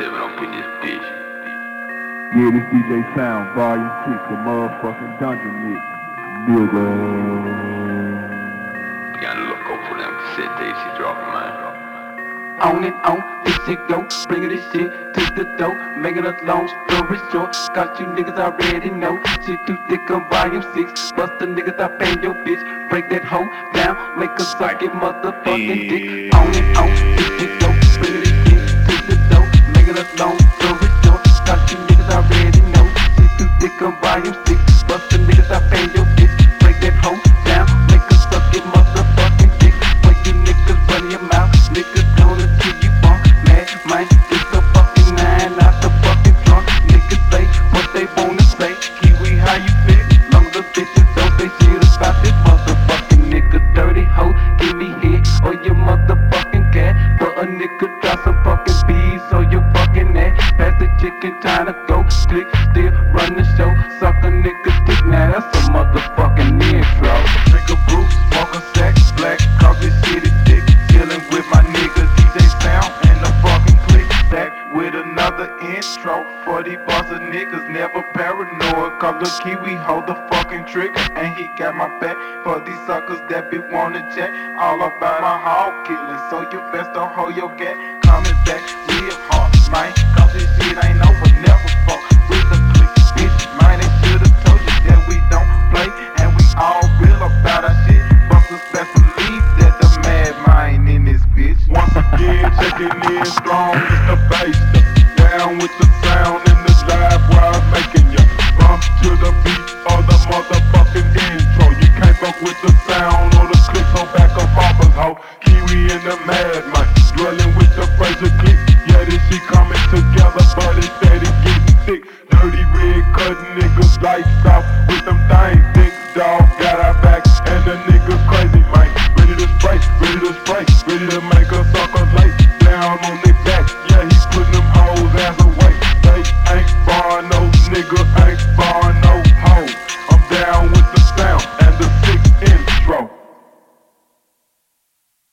7 up in this bitch. Yeah, this DJ Sound, Volume 6, the motherfucking dungeon mix. Nigga. You gotta look out for them cassette tapes he dropping, man. on and on, this shit go, bringing this shit to the door, making a long story short, got you niggas already know, shit too thick on volume 6, bust the niggas I bang your bitch, break that hoe down, make her suck it motherfucking dick, on and on, click, still run the show, suck a nigga dick, now that's a motherfucking intro. Nigga Bruce, smoking sex, black, coffee city dick, chillin' with my nigga DJ Sound and the fucking click, back with another intro. For these boss of niggas, never paranoid, cause the Kiwi hold the fucking trigger, and he got my back for these suckers that be wanna check all about my hog killing, so you best don't hold your gat, coming back real hard, man, cause this shit ain't over, getting in strong in the bass. Down with the sound and the live while making you bump to the beat of the motherfucking intro. You can't fuck with the sound or the clip, so back of off us, ho. Kiwi and the madman, dwelling with the Frayser clip. Yeah, this shit coming together, but it's steady getting thick. Dirty red cutting niggas lights out with them. thighs. nigga.